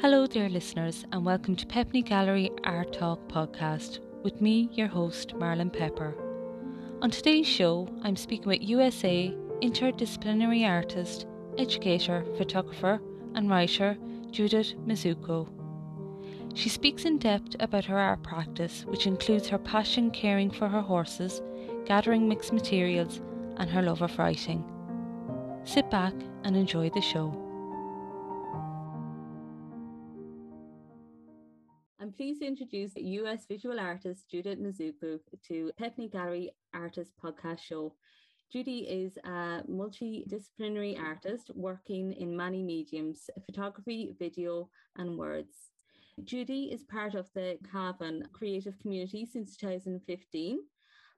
Hello, dear listeners, and welcome to Pepney Gallery Art Talk podcast with me, your host, Marlon Pepper. On today's show, I'm speaking with USA interdisciplinary artist, educator, photographer, and writer Judith Mazzucco. She speaks in depth about her art practice, which includes her passion caring for her horses, gathering mixed materials, and her love of writing. Sit back and enjoy the show. Pleased to introduce US visual artist Judith Mazzucco to Pepney Gallery Artist podcast show. Judy is a multidisciplinary artist working in many mediums photography, video, and words. Judy is part of the Cavan creative community since 2015.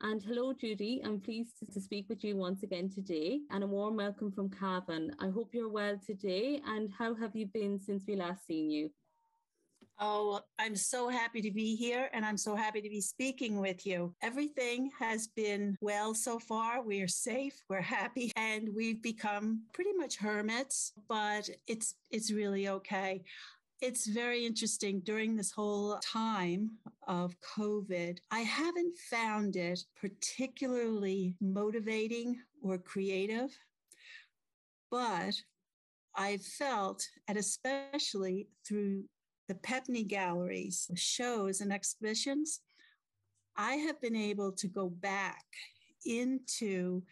And hello, Judy. I'm pleased to speak with you once again today and a warm welcome from Cavan. I hope you're well today. And how have you been since we last seen you? Oh, I'm so happy to be here and I'm so happy to be speaking with you. Everything has been well so far. We are safe, we're happy, and we've become pretty much hermits, but it's it's really okay. It's very interesting during this whole time of COVID. I haven't found it particularly motivating or creative, but I felt, and especially through the Pepney galleries, the shows, and exhibitions, I have been able to go back into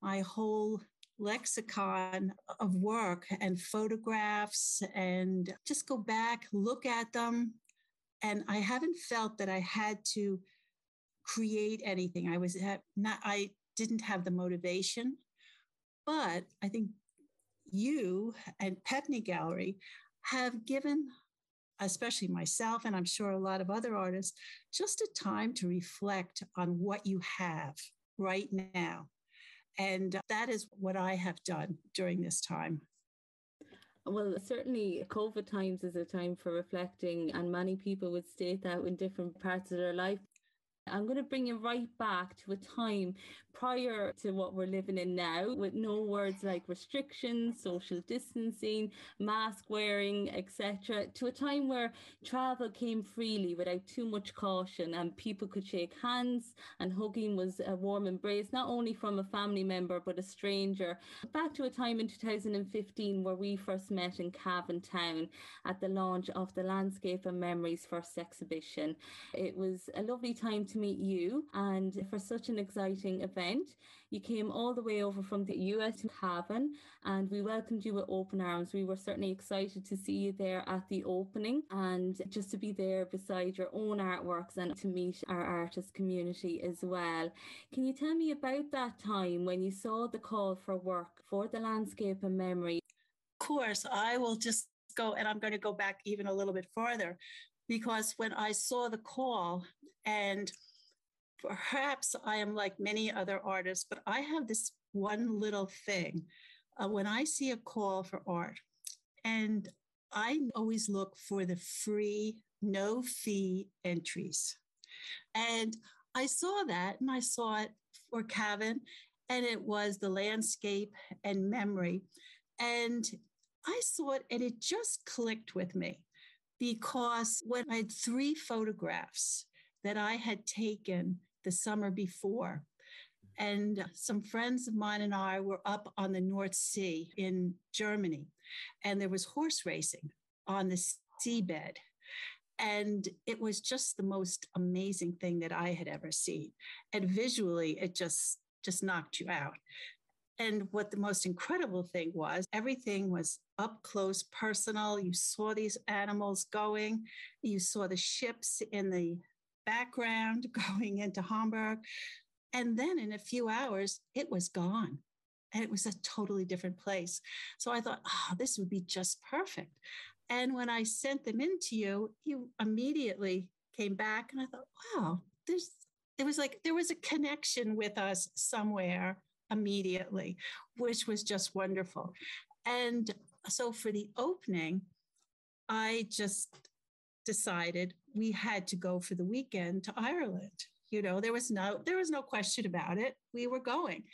my whole lexicon of work and photographs and just go back, look at them. And I haven't felt that I had to create anything. I was not, I didn't have the motivation, but I think you and Pepney Gallery have given especially myself, and I'm sure a lot of other artists, just a time to reflect on what you have right now. And that is what I have done during this time. Well, certainly COVID times is a time for reflecting, and many people would state that in different parts of their life. I'm going to bring you right back to a time prior to what we're living in now with no words like restrictions, social distancing, mask wearing, etc., to a time where travel came freely without too much caution and people could shake hands and hugging was a warm embrace, not only from a family member but a stranger. Back to a time in 2015 where we first met in Cavan Town at the launch of the Landscape and Memories first exhibition. It was a lovely time to meet you and for such an exciting event. You came all the way over from the US to Cavan and we welcomed you with open arms. We were certainly excited to see you there at the opening and just to be there beside your own artworks and to meet our artist community as well. Can you tell me about that time when you saw the call for work for the landscape and memory? Of course, I will just go and I'm going to go back even a little bit further because when I saw the call and perhaps I am like many other artists, but I have this one little thing. Uh, when I see a call for art, and I always look for the free, no fee entries. And I saw that and I saw it for Cavan, and it was the landscape and memory. And I saw it and it just clicked with me because when I had three photographs that I had taken the summer before. And some friends of mine and I were up on the North Sea in Germany, and there was horse racing on the seabed. And it was just the most amazing thing that I had ever seen. And visually, it just just knocked you out. And what the most incredible thing was, everything was up close, personal. You saw these animals going, you saw the ships in the background going into Hamburg. And then in a few hours, it was gone. And it was a totally different place. So I thought, oh, this would be just perfect. And when I sent them in to you, you immediately came back and I thought, wow, there's, it was like there was a connection with us somewhere immediately, which was just wonderful. And so for the opening, I just decided we had to go for the weekend to Ireland. You know, there was no there was no question about it. We were going.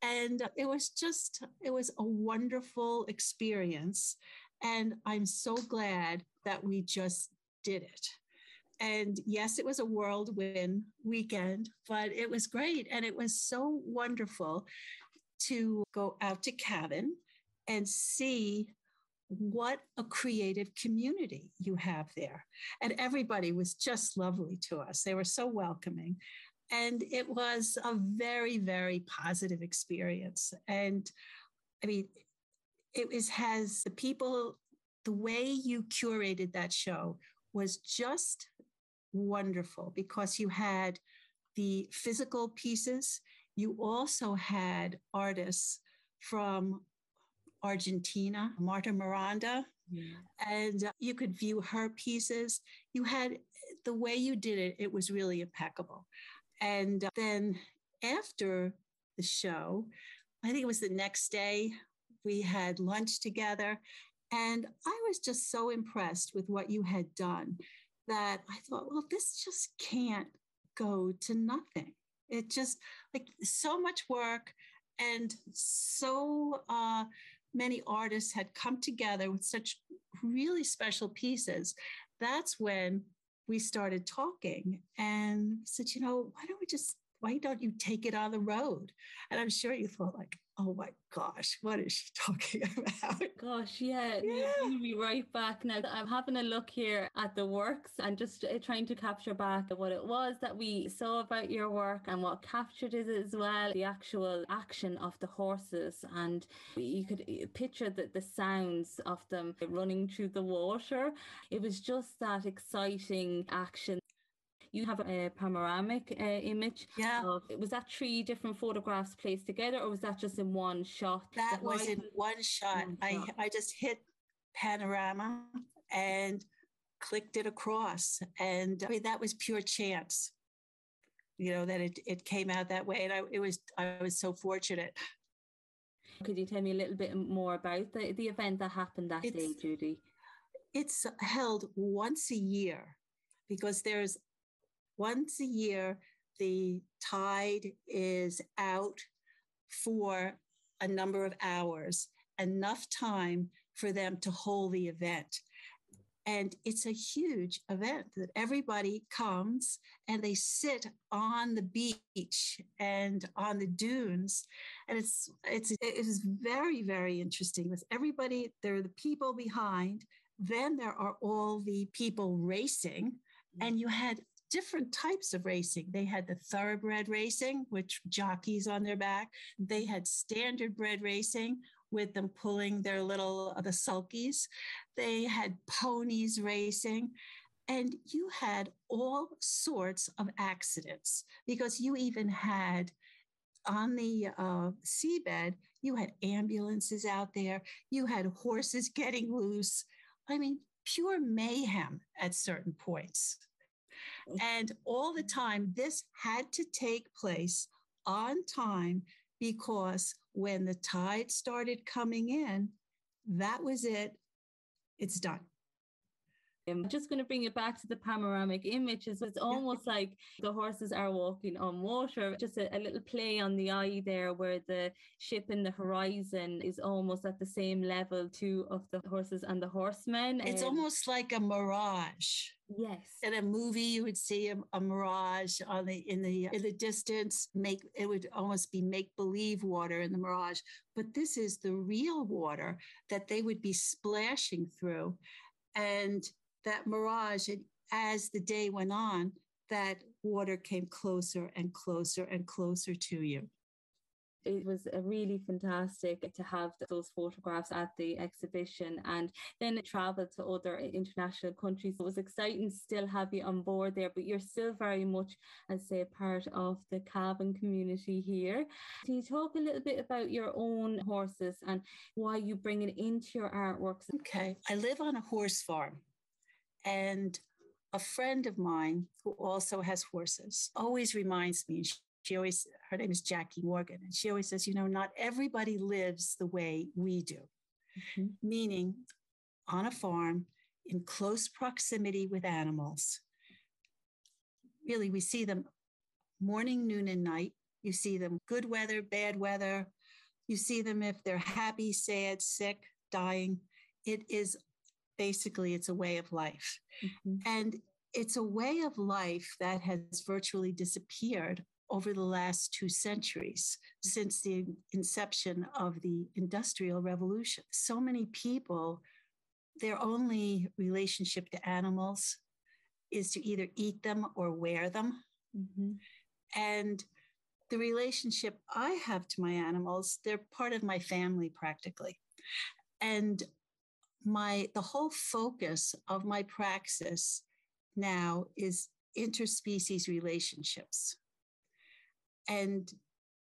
And it was just it was a wonderful experience. And I'm so glad that we just did it. And yes, it was a whirlwind weekend, but it was great. And it was so wonderful to go out to Cavan and see Mm-hmm. what a creative community you have there. And everybody was just lovely to us. They were so welcoming. And it was a very, very positive experience. And I mean, it was, has the people, the way you curated that show was just wonderful because you had the physical pieces. You also had artists from Argentina, Marta Miranda, yeah. and uh, you could view her pieces. You had the way you did it, it was really impeccable. And uh, then after the show, I think it was the next day, we had lunch together. And I was just so impressed with what you had done that I thought, well, this just can't go to nothing. It just like so much work and so uh, many artists had come together with such really special pieces. That's when we started talking and said, you know, why don't we just, why don't you take it on the road? And I'm sure you thought like, oh my gosh, what is she talking about? Gosh, yeah, yeah. me right back. Now I'm having a look here at the works and just uh, trying to capture back what it was that we saw about your work and what captured it as well. The actual action of the horses, and you could uh, picture the, the sounds of them running through the water. It was just that exciting action you have a panoramic uh, image. Yeah. Of, was that three different photographs placed together, or was that just in one shot? That was in one shot. One I I just hit panorama and clicked it across, and I mean that was pure chance. You know that it it came out that way, and I it was I was so fortunate. Could you tell me a little bit more about the, the event that happened that it's, day, Judy? It's held once a year because there's once a year, the tide is out for a number of hours, enough time for them to hold the event. And it's a huge event that everybody comes and they sit on the beach and on the dunes. And it's, it's, it is very, very interesting with everybody. There are the people behind. Then there are all the people racing. And you had different types of racing. They had the thoroughbred racing, which jockeys on their back. They had standard bred racing with them pulling their little, uh, the sulkies. They had ponies racing. And you had all sorts of accidents because you even had on the uh, seabed, you had ambulances out there, you had horses getting loose. I mean, pure mayhem at certain points. And all the time, this had to take place on time because when the tide started coming in, that was it. It's done. I'm just going to bring it back to the panoramic images. It's almost like the horses are walking on water. Just a, a, little play on the eye there, where the ship in the horizon is almost at the same level too of the horses and the horsemen. It's um, almost like a mirage. Yes. In a movie, you would see a, a, mirage on the in the in the distance. Make it would almost be make believe water in the mirage, but this is the real water that they would be splashing through, and that mirage, and as the day went on, that water came closer and closer and closer to you. It was really fantastic to have those photographs at the exhibition and then travel to other international countries. It was exciting to still have you on board there, but you're still very much, as say, a part of the Cavan community here. Can you talk a little bit about your own horses and why you bring it into your artworks? Okay. I live on a horse farm and a friend of mine who also has horses always reminds me, she always, her name is Jackie Morgan, and she always says, you know, not everybody lives the way we do, mm-hmm. meaning on a farm in close proximity with animals. Really, we see them morning, noon, and night. You see them good weather, bad weather. You see them if they're happy, sad, sick, dying. it is basically it's a way of life. Mm-hmm. And it's a way of life that has virtually disappeared over the last two centuries since the inception of the Industrial Revolution. So many people, their only relationship to animals is to either eat them or wear them. Mm-hmm. And the relationship I have to my animals, they're part of my family practically. And my the whole focus of my praxis now is interspecies relationships. And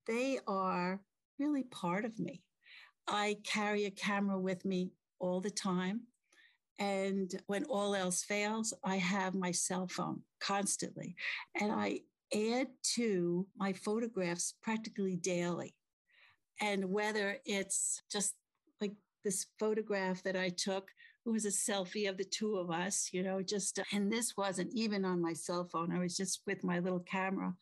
they are really part of me. I carry a camera with me all the time. And when all else fails, I have my cell phone constantly. And I add to my photographs practically daily. And whether it's just like this photograph that I took, it was a selfie of the two of us, you know, just, and this wasn't even on my cell phone. I was just with my little camera.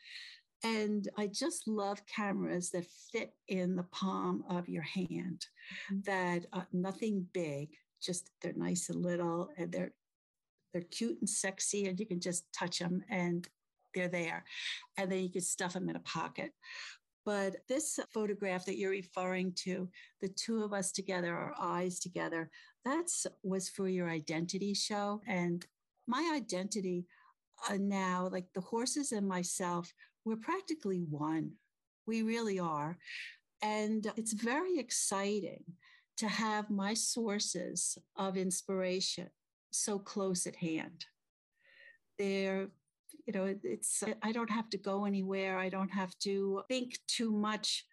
And I just love cameras that fit in the palm of your hand, mm-hmm. that uh, nothing big, just they're nice and little and they're they're cute and sexy and you can just touch them and they're there. And then you can stuff them in a pocket. But this photograph that you're referring to, the two of us together, our eyes together, that's was for your identity show. And my identity uh, now, like the horses and myself, we're practically one. We really are. And it's very exciting to have my sources of inspiration so close at hand. They're you know, it's, I don't have to go anywhere. I don't have to think too much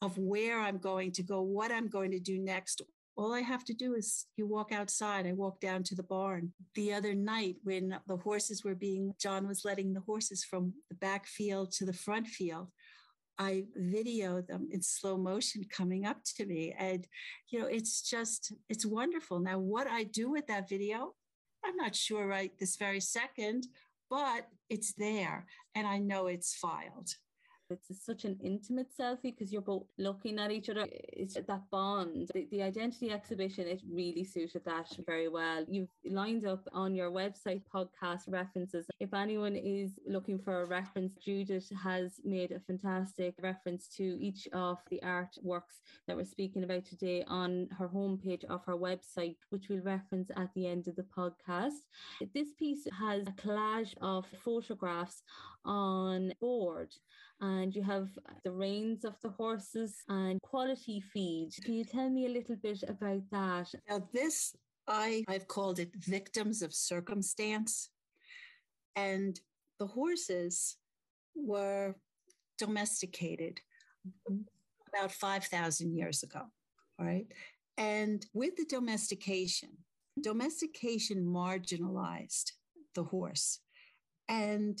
of where I'm going to go, what I'm going to do next. All I have to do is you walk outside. I walk down to the barn. The other night, when the horses were being, John was letting the horses from the back field to the front field. I videoed them in slow motion coming up to me. And, you know, it's just, it's wonderful. Now, what I do with that video, I'm not sure right this very second, but it's there and I know it's filed. It's such an intimate selfie because you're both looking at each other. It's that bond. The, the, identity exhibition, it really suited that very well. You've lined up on your website podcast references. If anyone is looking for a reference, Judith has made a fantastic reference to each of the artworks that we're speaking about today on her homepage of her website, which we'll reference at the end of the podcast. This piece has a collage of photographs on board and you have the reins of the horses and quality feed. Can you tell me a little bit about that? Now, this I I've called it victims of circumstance, and the horses were domesticated about five thousand years ago. right? and with the domestication, domestication marginalized the horse, and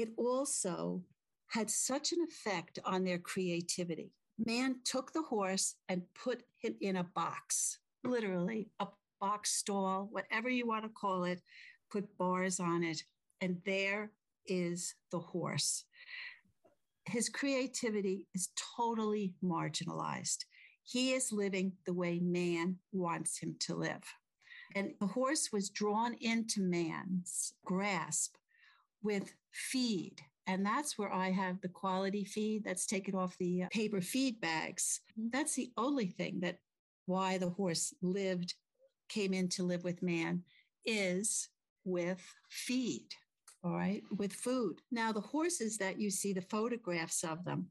it also had such an effect on their creativity. Man took the horse and put him in a box, literally a box stall, whatever you want to call it, put bars on it, and there is the horse. His creativity is totally marginalized. He is living the way man wants him to live. And the horse was drawn into man's grasp with feed and that's where I have the quality feed that's taken off the uh, paper feed bags. That's the only thing that why the horse lived, came in to live with man is with feed. All right, with food. Now, the horses that you see, the photographs of them,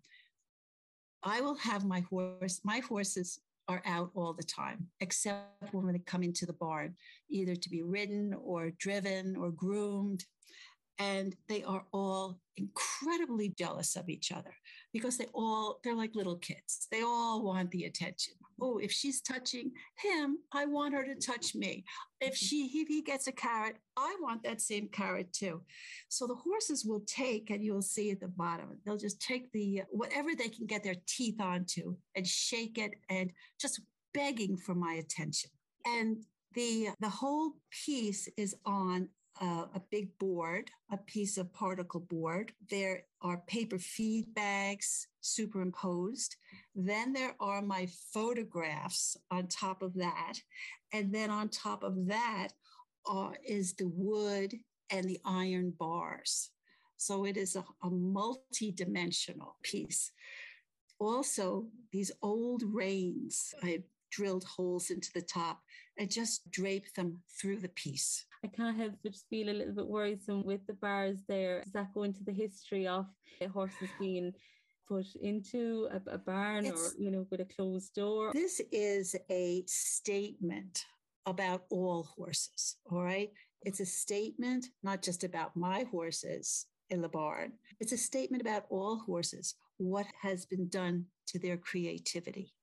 I will have my horse, my horses are out all the time, except when they come into the barn, either to be ridden or driven or groomed and they are all incredibly jealous of each other because they all they're like little kids. They all want the attention. Oh if she's touching him i want her to touch me. If mm-hmm. she if he gets a carrot i want that same carrot too. So the horses will take and you'll see at the bottom they'll just take the whatever they can get their teeth onto and shake it and just begging for my attention. And the the whole piece is on uh, a big board, a piece of particle board. There are paper feed bags superimposed. Then there are my photographs on top of that. And then on top of that uh, is the wood and the iron bars. So it is a, a multi dimensional piece. Also, these old reins, I drilled holes into the top and just draped them through the piece. I can't help but just feel a little bit worrisome with the bars there. Does that go into the history of horses being put into a, a barn it's, or, you know, with a closed door? This is a statement about all horses, all right? It's a statement not just about my horses in the barn, it's a statement about all horses, what has been done to their creativity.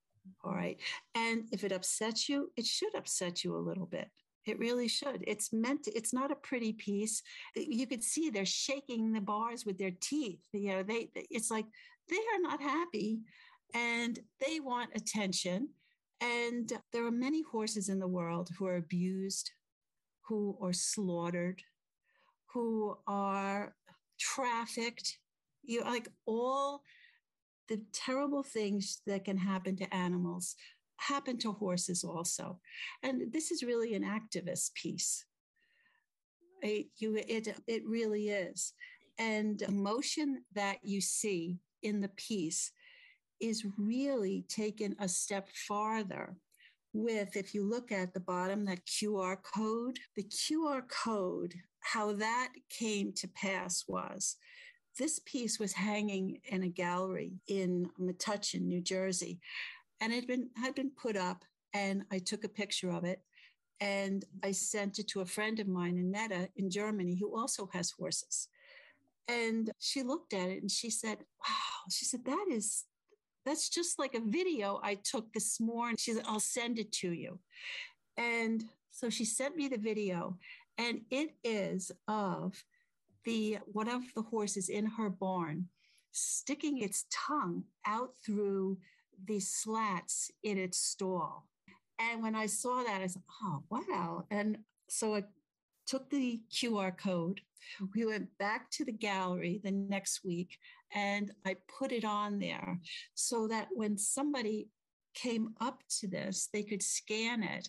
All right. And if it upsets you, it should upset you a little bit. It really should. It's meant to, it's not a pretty piece. Uh, you could see they're shaking the bars with their teeth. You know, they it's like they are not happy and they want attention. And there are many horses in the world who are abused, who are slaughtered, who are trafficked. You know, like all the terrible things that can happen to animals happen to horses also. And this is really an activist piece. It, you, it, it really is. And emotion that you see in the piece is really taken a step farther with, if you look at the bottom, that QR code, the QR code, how that came to pass was this piece was hanging in a gallery in Metuchen, New Jersey, and it had been had been put up. And I took a picture of it, and I sent it to a friend of mine, Annetta, in Germany, who also has horses. And she looked at it and she said, "Wow!" She said, "That is." That's just like a video I took this morning. She said, I'll send it to you. And so she sent me the video, and it is of the one of the horses in her barn sticking its tongue out through the slats in its stall. And when I saw that, I said, oh, wow. And so I took the QR code. We went back to the gallery the next week and I put it on there so that when somebody came up to this, they could scan it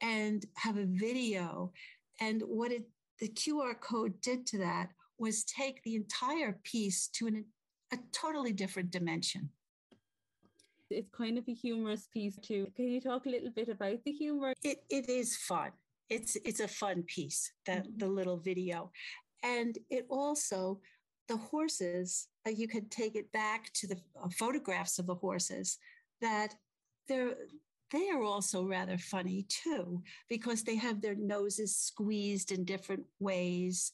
and have a video. And what it the QR code did to that was take the entire piece to an, a totally different dimension. It's kind of a humorous piece too. Can you talk a little bit about the humor? It, it is fun. It's it's a fun piece that mm-hmm. the little video, and it also the horses. Uh, you could take it back to the uh, photographs of the horses that they're they are also rather funny too because they have their noses squeezed in different ways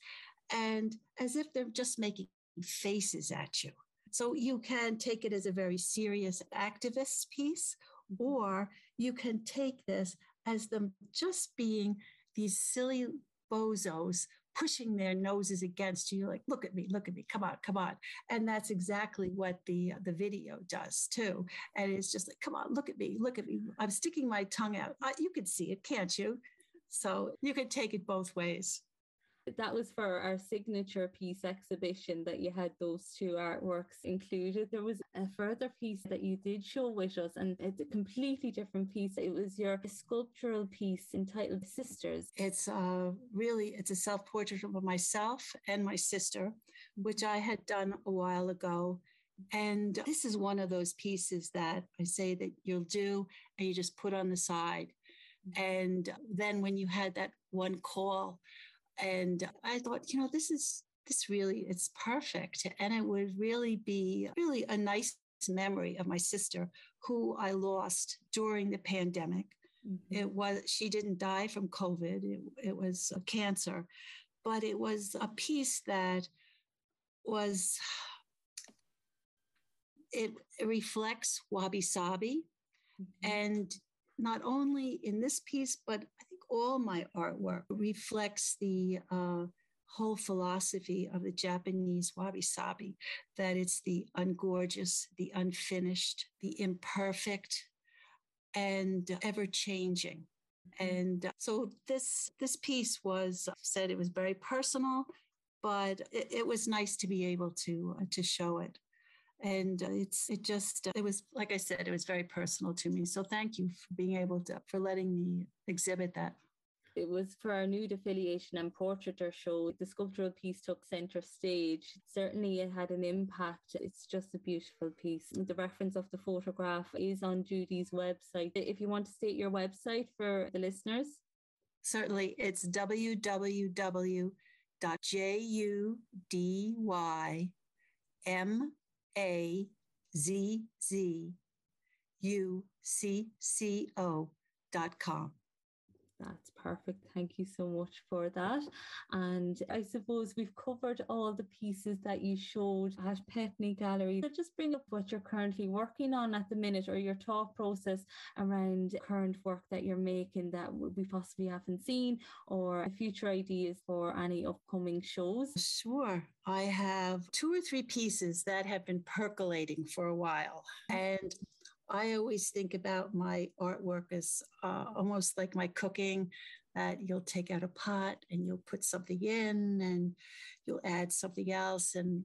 and as if they're just making faces at you. So you can take it as a very serious activist piece, or you can take this as them just being these silly bozos pushing their noses against you. Like, look at me, look at me, come on, come on. And that's exactly what the the video does too. And it's just like, come on, look at me, look at me. I'm sticking my tongue out. You can see it, can't you? So you can take it both ways that was for our signature piece exhibition that you had those two artworks included. There was a further piece that you did show with us, and it's a completely different piece. It was your sculptural piece entitled Sisters. It's uh, really it's a self portrait of myself and my sister, which I had done a while ago. And this is one of those pieces that I say that you'll do and you just put on the side. And then when you had that one call and I thought, you know, this is this really it's perfect and it would really be really a nice memory of my sister who I lost during the pandemic. Mm-hmm. It was she didn't die from COVID. It, it was a cancer, but it was a piece that was it, it reflects wabi sabi, mm-hmm. and not only in this piece, but all my artwork reflects the uh, whole philosophy of the Japanese wabi sabi that it's the ungorgeous, the unfinished, the imperfect, and ever changing. And uh, so this this piece was said it was very personal, but it, it was nice to be able to uh, to show it. And uh, it's it just it was like I said, it was very personal to me. So thank you for being able to for letting me exhibit that. It was for our nude affiliation and portraiture show. The sculptural piece took centre stage. Certainly, it had an impact. It's just a beautiful piece. The reference of the photograph is on Judy's website. If you want to state your website for the listeners, certainly it's www.judymazzucco.com. That's perfect. Thank you so much for that. And I suppose we've covered all the pieces that you showed at Pepney Gallery. So just bring up what you're currently working on at the minute or your thought process around current work that you're making that we possibly haven't seen or future ideas for any upcoming shows. Sure. I have two or three pieces that have been percolating for a while. And I always think about my artwork as uh, almost like my cooking that you'll take out a pot and you'll put something in and you'll add something else and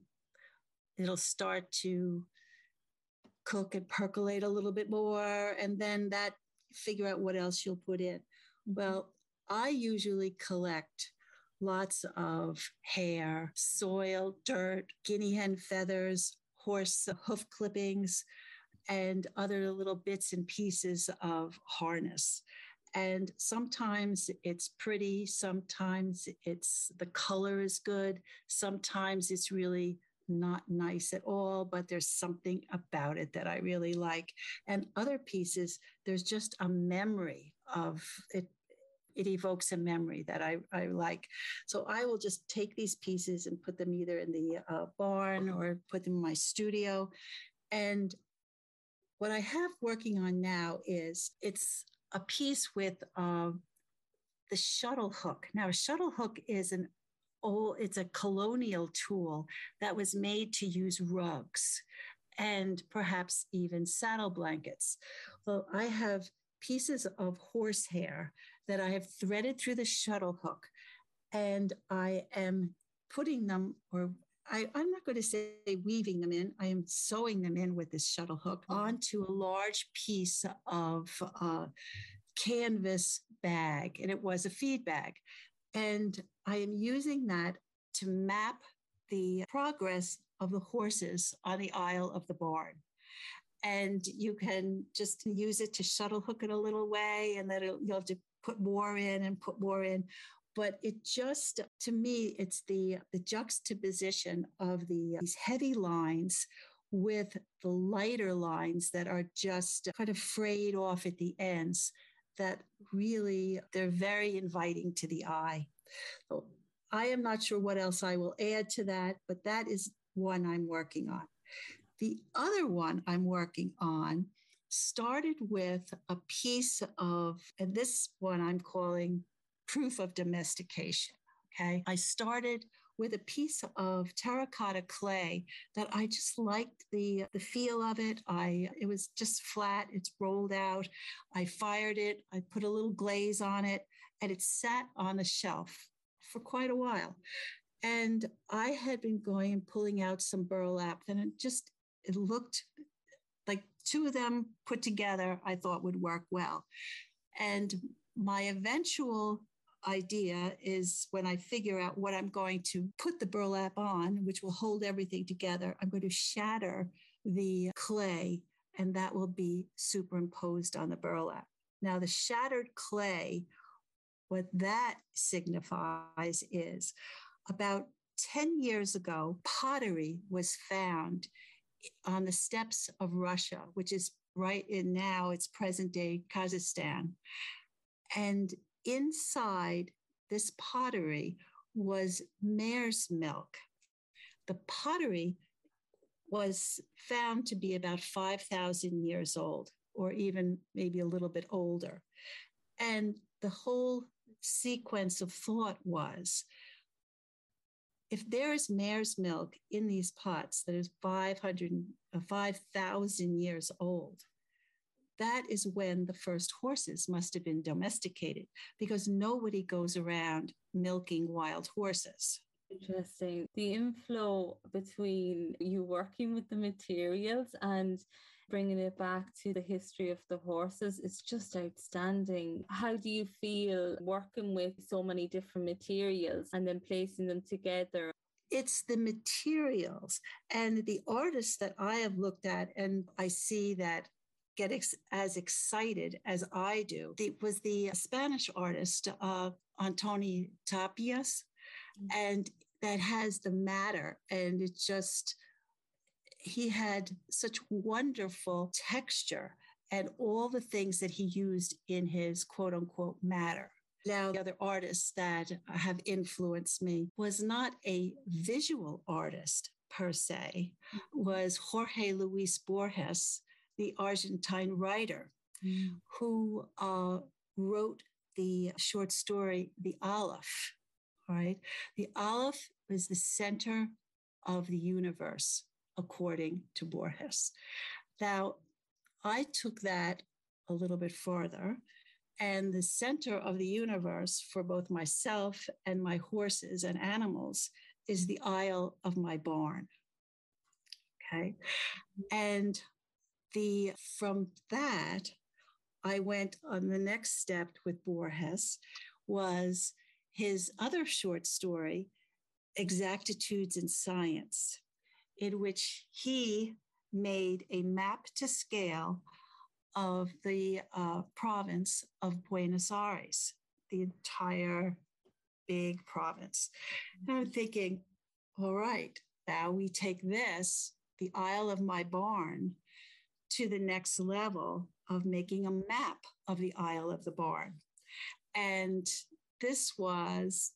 it'll start to cook and percolate a little bit more and then that figure out what else you'll put in. Well i usually collect lots of hair soil dirt guinea hen feathers horse hoof clippings and other little bits and pieces of harness. And sometimes it's pretty, sometimes it's the color is good, sometimes it's really not nice at all, but there's something about it that I really like. And other pieces, there's just a memory of it. It evokes a memory that I, I like. So I will just take these pieces and put them either in the uh, barn or put them in my studio. And what I have working on now is it's a piece with um, the shuttle hook. Now, a shuttle hook is an old, it's a colonial tool that was made to use rugs and perhaps even saddle blankets. Well, I have pieces of horsehair that I have threaded through the shuttle hook and I am putting them or I, am not going to say weaving them in. I am sewing them in with this shuttle hook onto a large piece of uh, canvas bag, and it was a feed bag. And I am using that to map the progress of the horses on the aisle of the barn. And you can just use it to shuttle hook it a little way, and then you'll have to put more in and put more in but it just to me it's the the juxtaposition of the these heavy lines with the lighter lines that are just kind of frayed off at the ends that really they're very inviting to the eye. So i am not sure what else i will add to that but that is one i'm working on. The other one i'm working on started with a piece of and this one i'm calling proof of domestication. Okay. I started with a piece of terracotta clay that I just liked the the feel of it. I it was just flat, it's rolled out. I fired it, I put a little glaze on it, and it sat on the shelf for quite a while. And I had been going and pulling out some burlap, and it just it looked like two of them put together, I thought would work well. And my eventual idea is when I figure out what I'm going to put the burlap on, which will hold everything together, I'm going to shatter the clay and that will be superimposed on the burlap. Now, the shattered clay, what that signifies is about 10 years ago, pottery was found on the steppes of Russia, which is right in now, it's present day Kazakhstan. And inside this pottery was mare's milk. The pottery was found to be about 5,000 years old, or even maybe a little bit older. And the whole sequence of thought was if there is mare's milk in these pots that is 500, uh, 5,000 years old, that is when the first horses must have been domesticated because nobody goes around milking wild horses. Interesting. The inflow between you working with the materials and bringing it back to the history of the horses is just outstanding. How do you feel working with so many different materials and then placing them together? It's the materials and the artists that I have looked at, and I see that get ex- as excited as I do. It was the Spanish artist, uh, Antoni Tàpies, mm-hmm. and that has the matter. And it just, he had such wonderful texture and all the things that he used in his quote unquote matter. Now, the other artists that have influenced me was not a visual artist per se, mm-hmm. was Jorge Luis Borges, the Argentine writer mm. who uh, wrote the short story, The Aleph. Right? The Aleph is the center of the universe, according to Borges. Now, I took that a little bit further, and the center of the universe for both myself and my horses and animals is the aisle of my barn. Okay. And the from that, I went on the next step with Borges was his other short story, Exactitudes in Science, in which he made a map to scale of the uh, province of Buenos Aires, the entire big province. And I'm thinking, all right, now we take this, the aisle of my barn, to the next level of making a map of the aisle of the Barn. And this was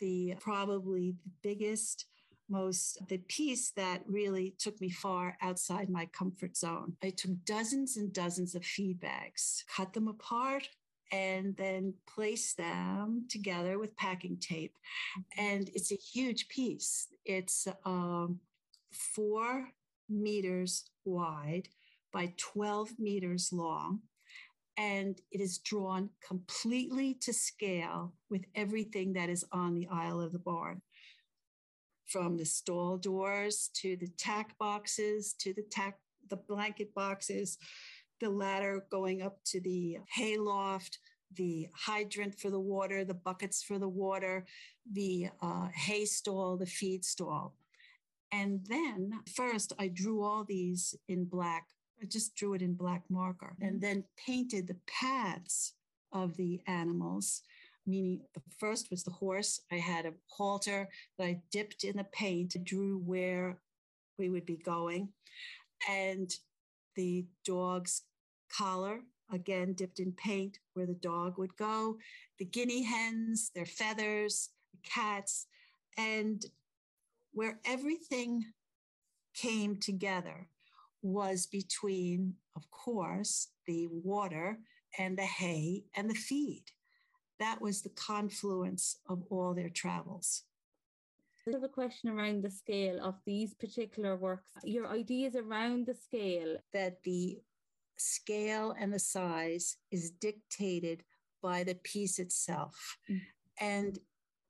the probably the biggest most the piece that really took me far outside my comfort zone. I took dozens and dozens of feed bags, cut them apart, and then placed them together with packing tape. And it's a huge piece. It's um, four meters wide by 12 meters long. And it is drawn completely to scale with everything that is on the aisle of the barn from the stall doors to the tack boxes to the tack the blanket boxes the ladder going up to the hay loft the hydrant for the water the buckets for the water the uh, hay stall the feed stall and then first i drew all these in black I just drew it in black marker and mm-hmm. then painted the paths of the animals meaning the first was the horse. I had a halter that I dipped in the paint, drew where we would be going. And the dog's collar, again, dipped in paint where the dog would go. The guinea hens, their feathers, the cats, and where everything came together was between, of course, the water and the hay and the feed that was the confluence of all their travels. I have a question around the scale of these particular works. Your ideas around the scale? That the scale and the size is dictated by the piece itself. Mm. And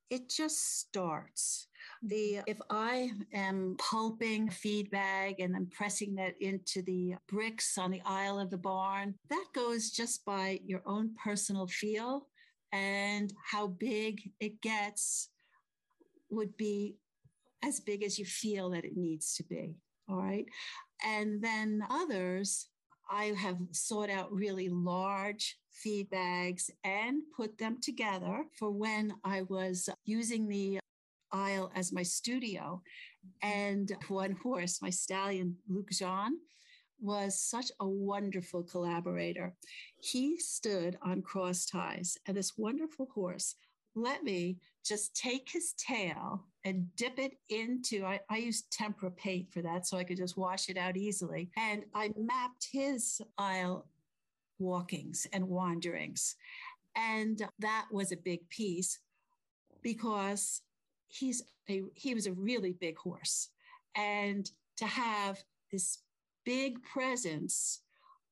it just starts. The mm-hmm. if I am pulping feed bag and then pressing that into the bricks on the aisle of the barn, that goes just by your own personal feel and how big it gets would be as big as you feel that it needs to be. All right. And then others, I have sought out really large feed bags and put them together for when I was using the aisle as my studio. And one horse, my stallion, Luke Jean, was such a wonderful collaborator. He stood on cross ties, and this wonderful horse let me just take his tail and dip it into, I, I used tempera paint for that so I could just wash it out easily. And I mapped his aisle walkings and wanderings. And that was a big piece because he's a, he was a really big horse. And to have this big presence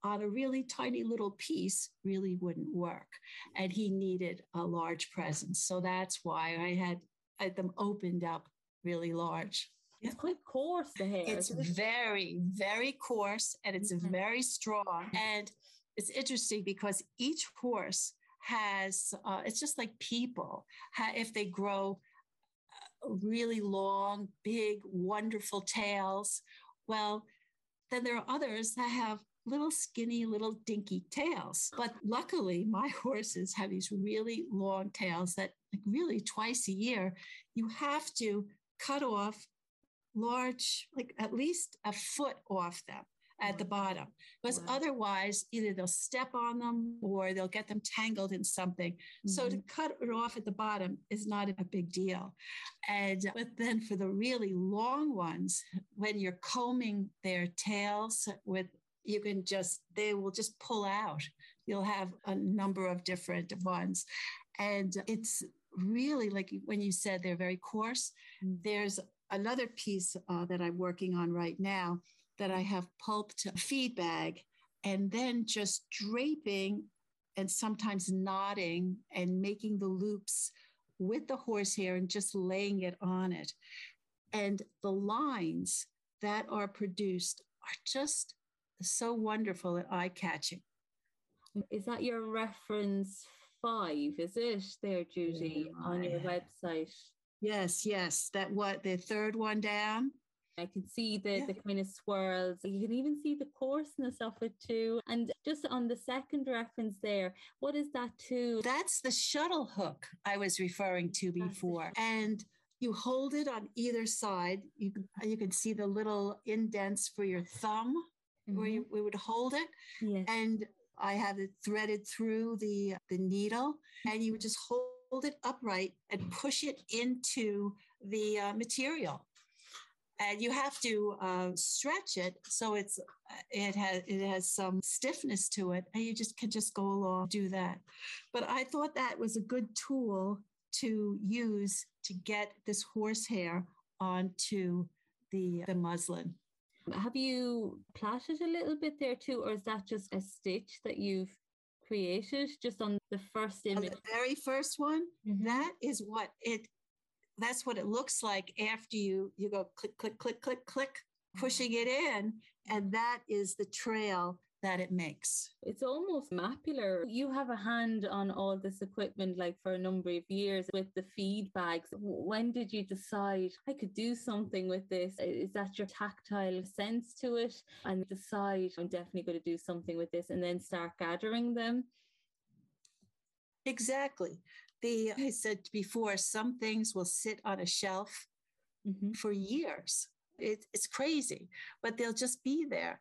on a really tiny little piece really wouldn't work. And he needed a large presence. So that's why I had, had them opened up really large. It's quite coarse, the hair. It's very, very coarse and it's mm-hmm. very strong. And it's interesting because each horse has, uh, it's just like people, if they grow uh, really long, big, wonderful tails, well, then there are others that have little skinny, little dinky tails. But luckily, my horses have these really long tails that, like, really twice a year, you have to cut off large, like at least a foot off them at the bottom because wow. otherwise either they'll step on them or they'll get them tangled in something mm-hmm. so to mm-hmm. cut it off at the bottom is not a big deal and but then for the really long ones when you're combing their tails with you can just they will just pull out. You'll have a number of different ones. And it's really like when you said they're very coarse. Mm. there's another piece uh, that i'm working on right now that i have pulped feed bag and then just draping and sometimes knotting and making the loops with the horsehair and just laying it on it. And the lines that are produced are just so wonderful and eye catching. Is that your reference five? Is it there, Judy, yeah, on your website? Yes, yes. That what the third one down. I can see the, yeah. the kind of swirls. You can even see the coarseness of it too. And just on the second reference there, what is that too? That's the shuttle hook I was referring to before. And you hold it on either side. You, you can see the little indents for your thumb mm-hmm. where you, we would hold it. Yes. And I have it threaded through the, the needle, and you would just hold it upright and push it into the uh, material. And you have to uh, stretch it so it's it has it has some stiffness to it, and you just can just go along do that. But I thought that was a good tool to use to get this horsehair onto the the muslin. Have you plaited a little bit there too, or is that just a stitch that you've created just on the first image? On the very first one, mm-hmm. that is what it that's what it looks like after you you go click click click click click pushing it in and that is the trail that it makes. It's almost mapular. You have a hand on all this equipment like for a number of years with the feed bags. When did you decide I could do something with this? Is that your tactile sense to it? And decide I'm definitely going to do something with this and then start gathering them? Exactly. The I said before, some things will sit on a shelf mm-hmm. for years. It, it's crazy, but they'll just be there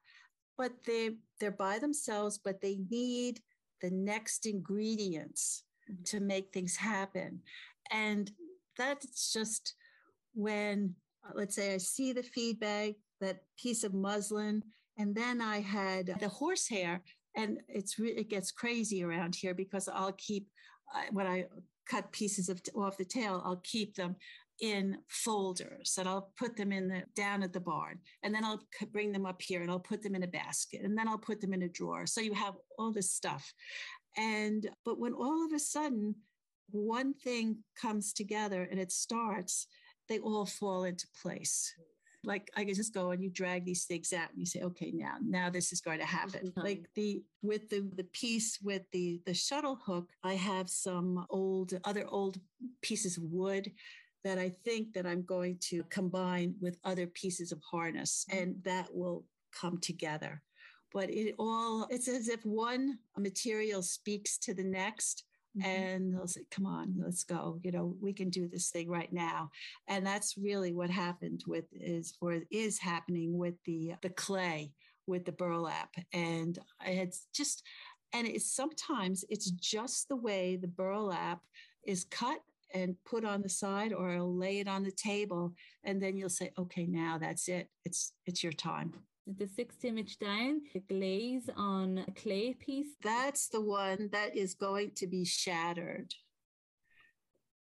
but they they're by themselves but they need the next ingredients mm-hmm. to make things happen and that's just when uh, let's say i see the feed bag that piece of muslin and then i had the horsehair and it's it gets crazy around here because i'll keep uh, when i cut pieces of off the tail i'll keep them in folders and I'll put them in the down at the barn and then I'll bring them up here and I'll put them in a basket and then I'll put them in a drawer. So you have all this stuff. And but when all of a sudden one thing comes together and it starts, they all fall into place. Like I can just go and you drag these things out and you say, okay, now, now this is going to happen. Mm-hmm. Like the with the the piece with the the shuttle hook, I have some old other old pieces of wood that I think that I'm going to combine with other pieces of harness mm-hmm. and that will come together. But it all, it's as if one material speaks to the next. Mm-hmm. And they'll say, come on, let's go. You know, we can do this thing right now. And that's really what happened with is or is happening with the the clay, with the burlap. And it's just and it's sometimes it's just the way the burlap is cut and put on the side or I'll lay it on the table and then you'll say okay now that's it. It's it's your time. The sixth image down the glaze on a clay piece. That's the one that is going to be shattered.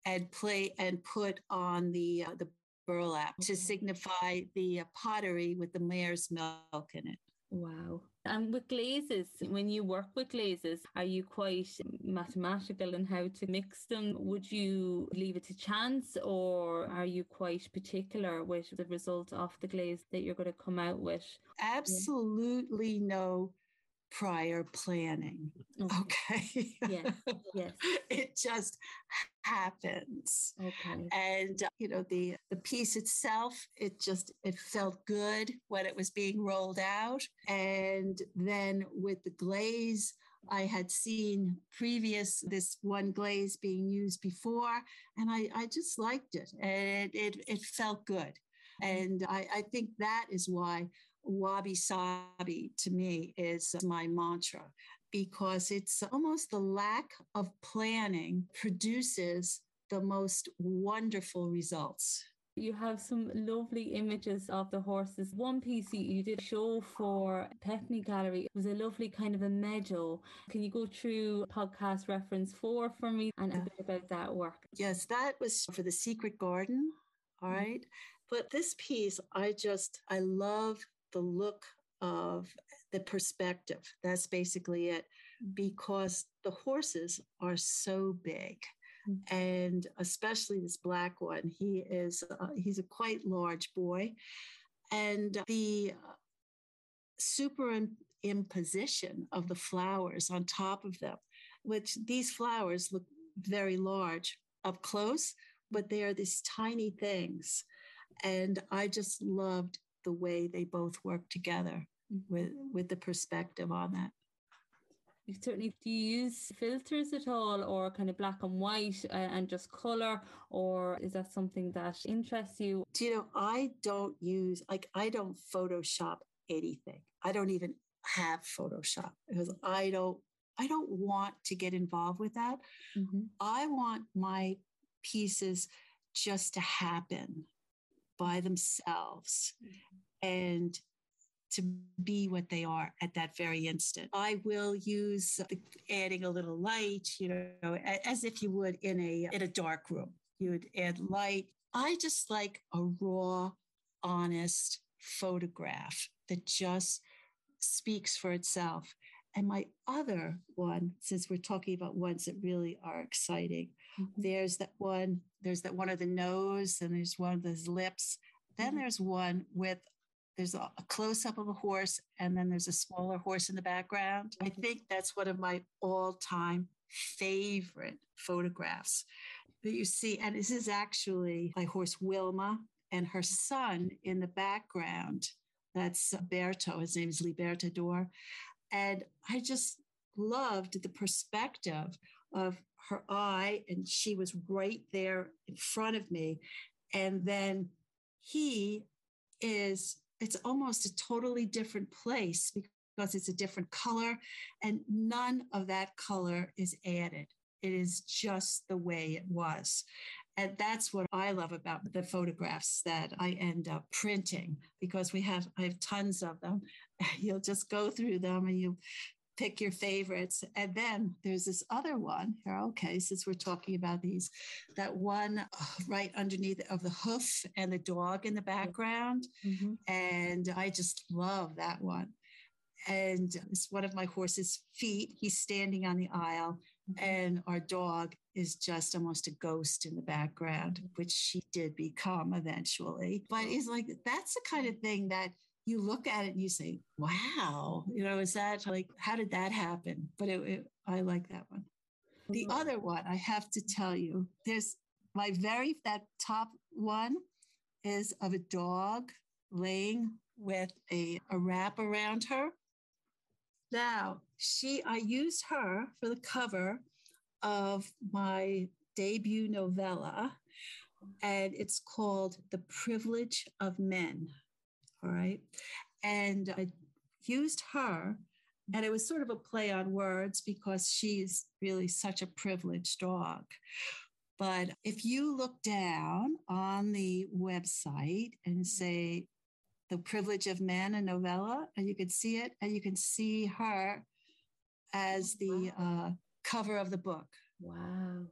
And play and put on the uh, the burlap to signify the uh, pottery with the mare's milk in it Wow. And with glazes, when you work with glazes, are you quite mathematical in how to mix them? Would you leave it to chance or are you quite particular with the result of the glaze that you're going to come out with? Absolutely yeah. no prior planning. Okay. Yes. Yes. it just happens. Okay. And uh, you know the the piece itself, it just it felt good when it was being rolled out. And then with the glaze, I had seen previous this one glaze being used before, and I, I just liked it. And it, it, it felt good. And I, I think that is why wabi sabi to me is my mantra because it's almost the lack of planning produces the most wonderful results. You have some lovely images of the horses. One piece you did show for Pepney Gallery was a lovely kind of a meadow. Can you go through podcast reference four for me and a bit about that work? Yes, that was for the Secret Garden. All right. mm-hmm. But this piece, I just, I love the look of the perspective. That's basically it, mm. because the horses are so big. Mm-hmm. And especially this black one, he is uh, he's a quite large boy, and the superimposition of the flowers on top of them, which these flowers look very large up close, but they are these tiny things. And I just loved the way they both work together mm-hmm. with with the perspective on that. You certainly do you use filters at all or kind of black and white uh, and just color or is that something that interests you? Do you know i don't use like i don't photoshop anything. I don't even have photoshop because i don't i don't want to get involved with that. Mm-hmm. i want my pieces just to happen by themselves mm-hmm. and to be what they are at that very instant. I will use the, adding a little light, you know, as if you would in a in a dark room. You would add light. I just like a raw, honest photograph that just speaks for itself. And my other one, since we're talking about ones that really are exciting, mm-hmm. there's that one, there's that one of the nose, and there's one of those lips. Then mm-hmm. there's one with there's a, a close up of a horse, and then there's a smaller horse in the background. I mm-hmm. think that's one of my all time favorite photographs that you see. And this is actually my horse Wilma and her son in the background. That's Berto. His name is Libertador. And I just loved the perspective of her eye, and she was right there in front of me. And then he is, it's almost a totally different place because it's a different color, and none of that color is added. It is just the way it was. And that's what I love about the photographs that I end up printing because we have, I have tons of them. You'll just go through them and you pick your favorites. And then there's this other one here. Okay, since we're talking about these, that one uh, right underneath of the hoof and the dog in the background. Mm-hmm. And I just love that one. And it's one of my horse's feet. He's standing on the aisle Mm-hmm. And our dog is just almost a ghost in the background, which she did become eventually. But it's like, that's the kind of thing that you look at it and you say, wow, you know, is that like, how did that happen? But it, it, I like that one. The mm-hmm. other one, I have to tell you, there's my very, that top one is of a dog laying with a, a wrap around her. Now, she, I used her for the cover of my debut novella, and it's called The Privilege of Men. All right. And I used her, and it was sort of a play on words because she's really such a privileged dog. But if you look down on the website and say the Privilege of Men, a novella, and you can see it, and you can see her as the uh, cover of the book. Wow.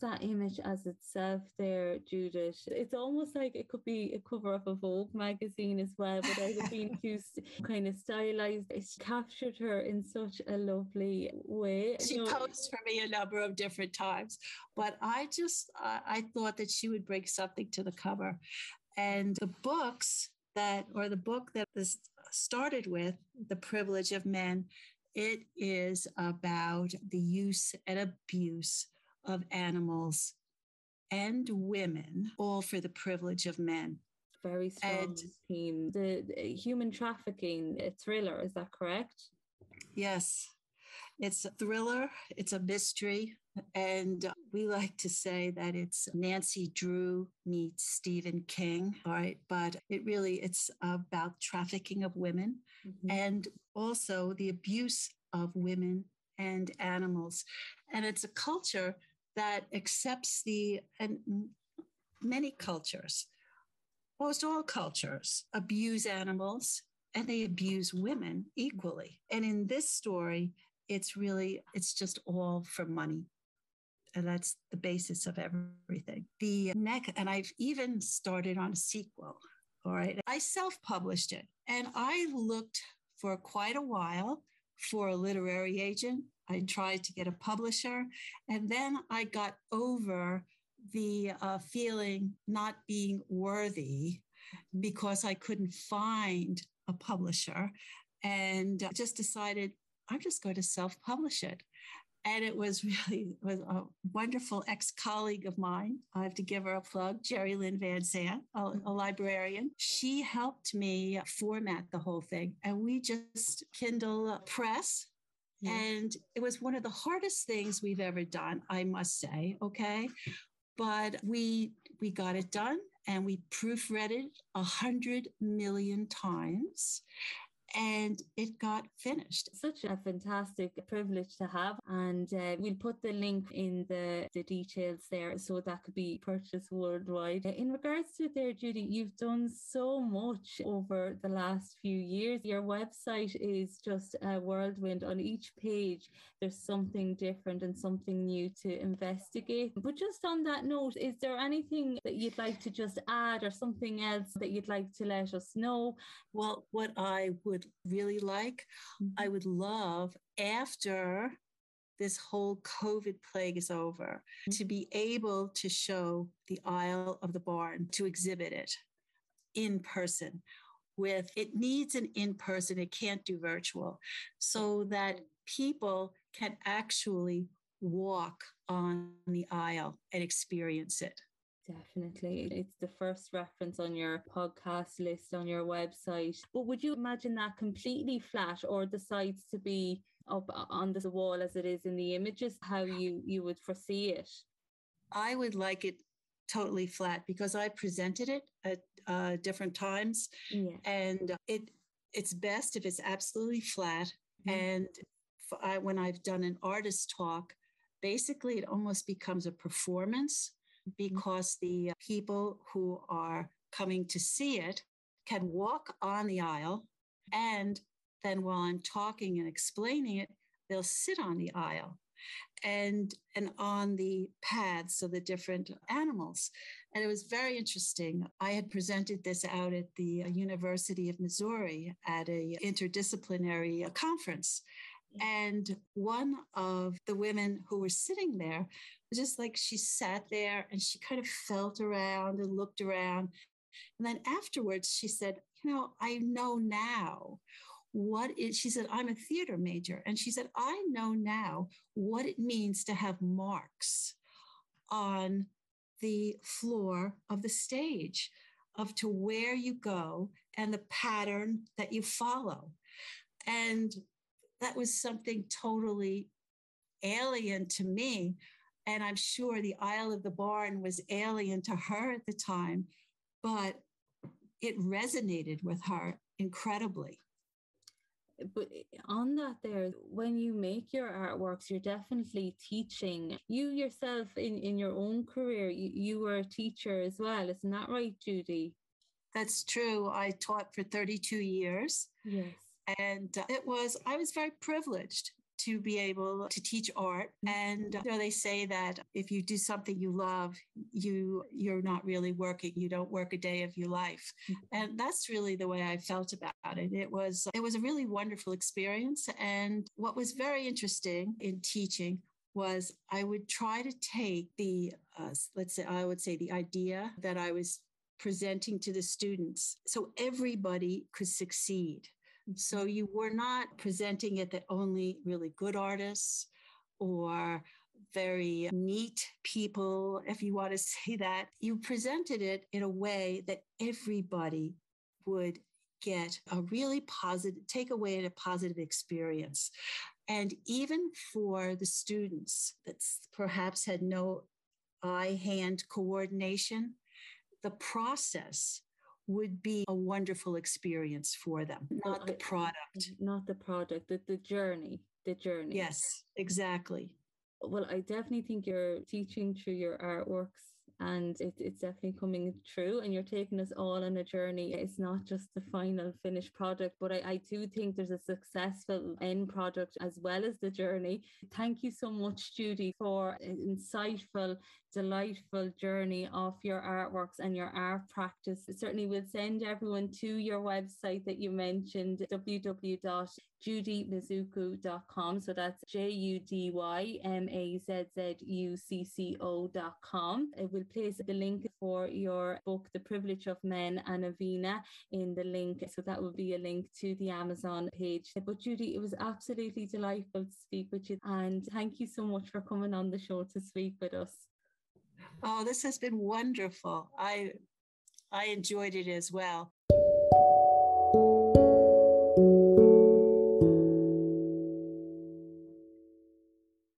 That image as itself there, Judith. It's almost like it could be a cover of a Vogue magazine as well, without it being too kind of stylized. It's captured her in such a lovely way. She you know, posed for me a number of different times, but I just uh, I thought that she would bring something to the cover. And the books that, or the book that this started with, The Privilege of Men, it is about the use and abuse of animals and women, all for the privilege of men. Very strong and, theme. The, the human trafficking, thriller, is that correct? Yes. It's a thriller, it's a mystery, and we like to say that it's Nancy Drew meets Stephen King, all right? But it really it's about trafficking of women mm-hmm. and also the abuse of women and animals. And it's a culture that accepts the and many cultures, most all cultures abuse animals and they abuse women equally. And in this story, it's really it's just all for money. And that's the basis of everything. The neck and i've even started on a sequel all right? I self-published it and i looked for quite a while for a literary agent i tried to get a publisher and then i got over the uh, feeling not being worthy because i couldn't find a publisher and just decided I'm just going to self publish it. And it was really it was a wonderful ex colleague of mine. I have to give her a plug, Jerry Lynn Van Zandt, a, a librarian. She helped me format the whole thing. And we just Kindle press And it was one of the hardest things we've ever done, I must say. Okay. But we we got it done and we proofread it a hundred million times and it got finished. Such a fantastic privilege to have. And uh, we'll put the link in the, the details there so that could be purchased worldwide. In regards to there, Judy, you've done so much over the last few years. Your website is just a whirlwind. On each page, there's something different and something new to investigate. But just on that note, is there anything that you'd like to just add or something else that you'd like to let us know? Well, what I would really like. Mm-hmm. I would love after this whole COVID plague is over mm-hmm. to be able to show the aisle of the Barn, to exhibit it in person with it needs an in person, it can't do virtual, so that people can actually walk on the aisle and experience it. Definitely. It's the first reference on your podcast list on your website. But would you imagine that completely flat or the sides to be up on the wall as it is in the images, how you, you would foresee it? I would like it totally flat because I presented it at uh, different times. Yeah. And it it's best if it's absolutely flat. Mm-hmm. And I, when I've done an artist talk, basically it almost becomes a performance. Mm-hmm. because the uh, people who are coming to see it can walk on the aisle and then while I'm talking and explaining it, they'll sit on the aisle and and on the paths of the different animals. And it was very interesting. I had presented this out at the uh, university of missouri at a interdisciplinary uh, conference. Mm-hmm. And one of the women who were sitting there just like she sat there and she kind of felt around and looked around. And then afterwards, she said, You know, I know now what it, she said, I'm a theater major. And she said, I know now what it means to have marks on the floor of the stage of to where you go and the pattern that you follow. And that was something totally alien to me. And I'm sure the Aisle of the Barn was alien to her at the time, but it resonated with her incredibly. But on that, there, when you make your artworks, you're definitely teaching. You yourself, in, in your own career, you, you were a teacher as well. Isn't that right, Judy? That's true. I taught for 32 years. Yes. And it was, I was very privileged to be able to teach art. And you know, they say that if you do something you love, you you're not really working. You don't work a day of your life. Mm-hmm. And that's really the way I felt about it. It was it was a really wonderful experience. And what was very interesting in teaching was I would try to take the, uh, let's say, I would say the idea that I was presenting to the students so everybody could succeed. So you were not presenting it that only really good artists or very neat people, if you want to say that. You presented it in a way that everybody would get a really positive, take away a positive experience. And even for the students that perhaps had no eye hand coordination, the process would be a wonderful experience for them, not the product. Not the product, the, the journey, the journey. Yes, exactly. Well, I definitely think you're teaching through your artworks and it, it's definitely coming true and you're taking us all on a journey. It's not just the final finished product but I, I do think there's a successful end product as well as the journey. Thank you so much judy for an insightful delightful journey of your artworks and your art practice. Certainly we'll send everyone to your website that you mentioned www.judymazzucco.com so that's j-u-d-y-m-a-z-z-u-c-c-o.com it will place the link for your book, The Privilege of Men and Avina, in the link. So that will be a link to the Amazon page. But Judy, it was absolutely delightful to speak with you. And thank you so much for coming on the show to speak with us. Oh, this has been wonderful. I I enjoyed it as well.